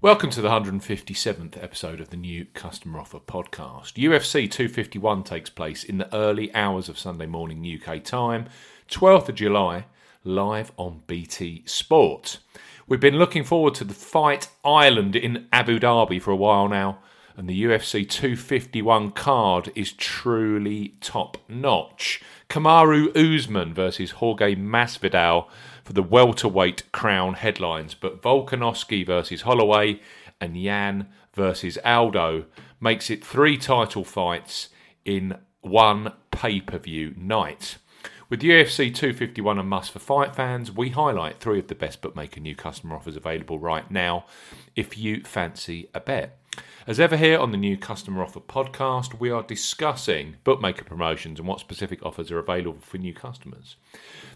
Welcome to the 157th episode of the new Customer Offer podcast. UFC 251 takes place in the early hours of Sunday morning UK time, 12th of July, live on BT Sport. We've been looking forward to the Fight Island in Abu Dhabi for a while now, and the UFC 251 card is truly top notch. Kamaru Usman versus Jorge Masvidal for the welterweight crown headlines, but Volkanovski versus Holloway and Yan versus Aldo makes it three title fights in one pay per view night. With UFC 251 a must for fight fans, we highlight three of the best bookmaker new customer offers available right now if you fancy a bet. As ever, here on the new Customer Offer podcast, we are discussing bookmaker promotions and what specific offers are available for new customers.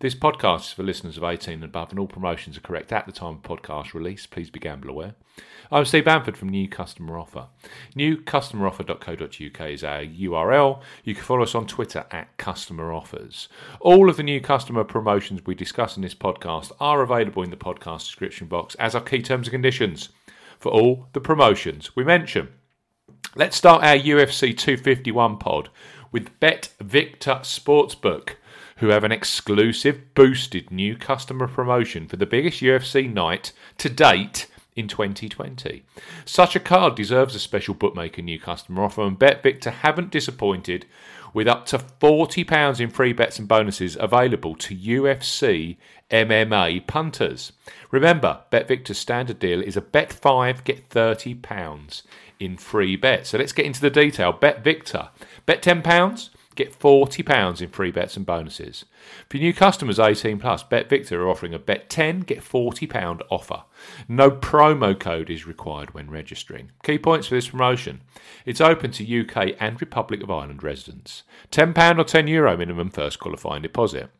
This podcast is for listeners of 18 and above, and all promotions are correct at the time of podcast release. Please be gamble aware. I'm Steve Bamford from New Customer Offer. NewCustomeroffer.co.uk is our URL. You can follow us on Twitter at Customer Offers. All of the new customer promotions we discuss in this podcast are available in the podcast description box as are key terms and conditions for all the promotions we mention. Let's start our UFC 251 pod with Bet Victor Sportsbook, who have an exclusive boosted new customer promotion for the biggest UFC night to date in 2020. Such a card deserves a special bookmaker new customer offer, and Bet Victor haven't disappointed with up to £40 in free bets and bonuses available to UFC MMA punters. Remember, BetVictor's standard deal is a bet 5, get £30 in free bets. So let's get into the detail. BetVictor. Bet £10, get £40 in free bets and bonuses. For new customers 18 plus, BetVictor are offering a bet 10, get £40 offer. No promo code is required when registering. Key points for this promotion. It's open to UK and Republic of Ireland residents. £10 or €10 Euro minimum first qualifying deposit.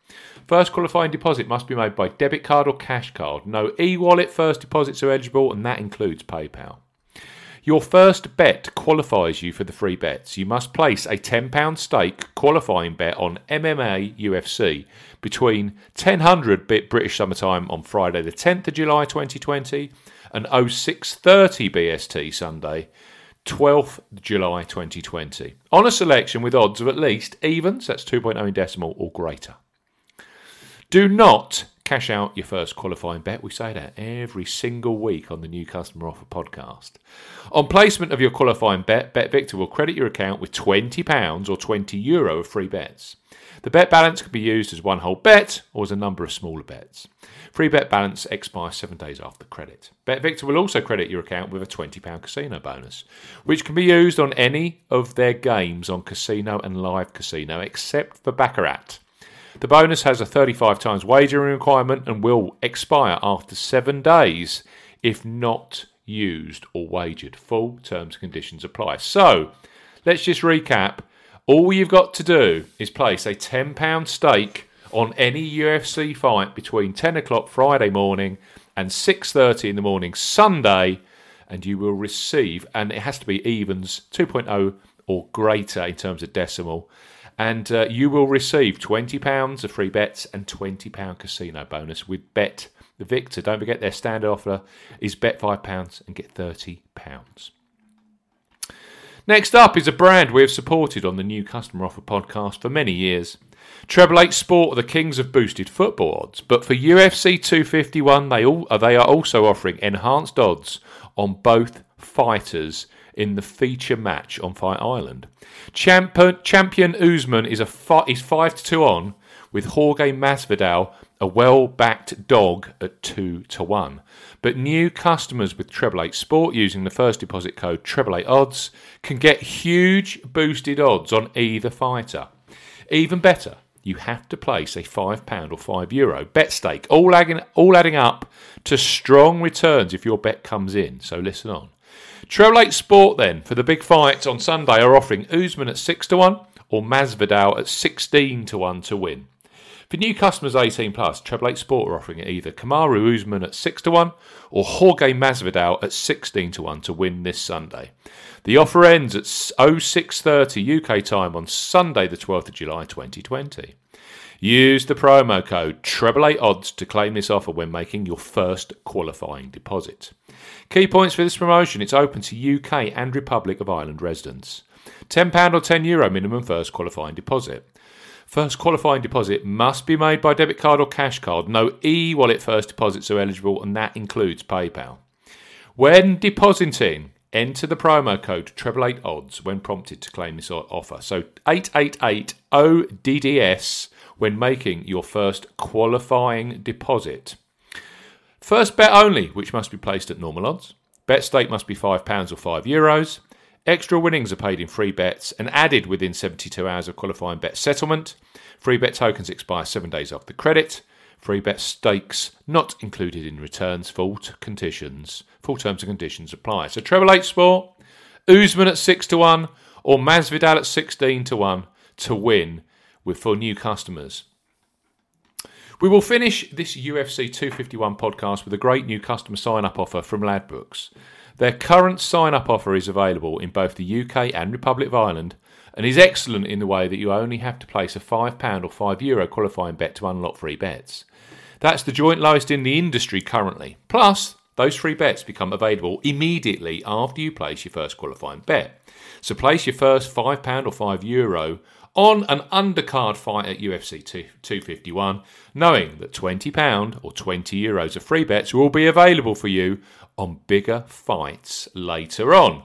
First qualifying deposit must be made by debit card or cash card. No e wallet first deposits are eligible, and that includes PayPal. Your first bet qualifies you for the free bets. You must place a £10 stake qualifying bet on MMA UFC between 1000 bit British summertime on Friday the 10th of July 2020 and 0630 BST Sunday 12th July 2020 on a selection with odds of at least evens, that's 2.0 in decimal or greater. Do not cash out your first qualifying bet. We say that every single week on the New Customer Offer podcast. On placement of your qualifying bet, BetVictor will credit your account with £20 or €20 Euro of free bets. The bet balance can be used as one whole bet or as a number of smaller bets. Free bet balance expires seven days after credit. BetVictor will also credit your account with a £20 casino bonus, which can be used on any of their games on casino and live casino except for Baccarat. The bonus has a 35 times wagering requirement and will expire after seven days if not used or wagered. Full terms and conditions apply. So let's just recap. All you've got to do is place a £10 stake on any UFC fight between 10 o'clock Friday morning and 6.30 in the morning Sunday and you will receive, and it has to be evens 2.0 or greater in terms of decimal, and uh, you will receive £20 of free bets and £20 casino bonus with Bet Victor. Don't forget their standard offer is bet £5 and get £30. Next up is a brand we have supported on the new Customer Offer podcast for many years. Treble Eight Sport are the kings of boosted football odds, but for UFC 251, they, all, they are also offering enhanced odds on both fighters in the feature match on Fight Island. Champion, champion Usman is a fi- is five to two on with Jorge Masvidal, a well-backed dog at two to one. But new customers with Treble Eight Sport using the first deposit code Treble Eight Odds can get huge boosted odds on either fighter. Even better, you have to place a five pound or five euro bet stake, all adding, all adding up to strong returns if your bet comes in. So listen on. Eight Sport then for the big fight on Sunday are offering Usman at six to one or Masvidal at sixteen to one to win. For new customers 18 plus, Treble Eight Sport are offering it either Kamaru Usman at 6 to 1 or Jorge Masvidal at 16 to 1 to win this Sunday. The offer ends at 0630 UK time on Sunday the 12th of July 2020. Use the promo code treble eight odds to claim this offer when making your first qualifying deposit. Key points for this promotion: it's open to UK and Republic of Ireland residents. £10 or €10 Euro minimum first qualifying deposit. First qualifying deposit must be made by debit card or cash card. No e wallet first deposits are eligible, and that includes PayPal. When depositing, enter the promo code treble eight odds when prompted to claim this offer. So 888 ODDS when making your first qualifying deposit. First bet only, which must be placed at normal odds. Bet stake must be £5 or €5. Euros. Extra winnings are paid in free bets and added within 72 hours of qualifying bet settlement. Free bet tokens expire seven days after credit. Free bet stakes not included in returns. Full conditions, full terms and conditions apply. So treble eight sport, Usman at six to one, or Masvidal at sixteen to one to win with for new customers. We will finish this UFC 251 podcast with a great new customer sign up offer from Ladbrokes. Their current sign up offer is available in both the UK and Republic of Ireland and is excellent in the way that you only have to place a £5 or €5 Euro qualifying bet to unlock free bets. That's the joint lowest in the industry currently. Plus, those free bets become available immediately after you place your first qualifying bet. So place your first £5 or €5 Euro on an undercard fight at UFC 251, knowing that £20 or 20 euros of free bets will be available for you on bigger fights later on.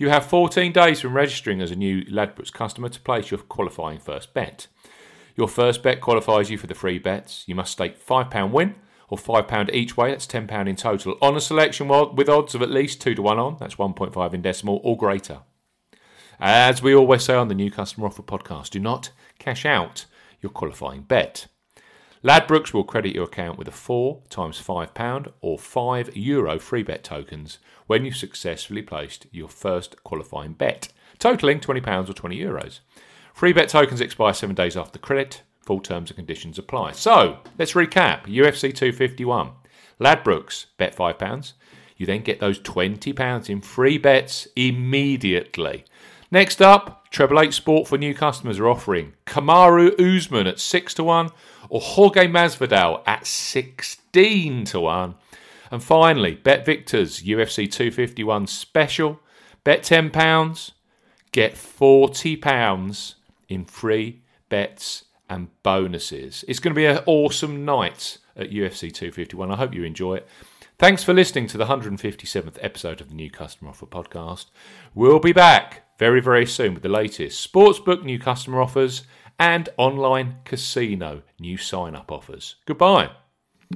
You have 14 days from registering as a new Ladbrokes customer to place your qualifying first bet. Your first bet qualifies you for the free bets. You must stake £5 win or £5 each way, that's £10 in total, on a selection with odds of at least 2 to 1 on, that's 1.5 in decimal, or greater. As we always say on the New Customer Offer podcast, do not cash out your qualifying bet. Ladbrokes will credit your account with a 4 times £5 or €5 Euro free bet tokens when you successfully placed your first qualifying bet, totaling £20 or 20 euros. Free bet tokens expire seven days after credit. Full terms and conditions apply. So, let's recap UFC 251. Ladbrokes, bet £5. You then get those £20 in free bets immediately. Next up, Treble Eight Sport for new customers are offering Kamaru Usman at 6 to 1 or Jorge Masvidal at 16 to 1. And finally, Bet Victor's UFC 251 special. Bet £10, get £40 in free bets and bonuses. It's going to be an awesome night at UFC 251. I hope you enjoy it. Thanks for listening to the 157th episode of the New Customer Offer podcast. We'll be back very, very soon with the latest sportsbook new customer offers and online casino new sign up offers. Goodbye.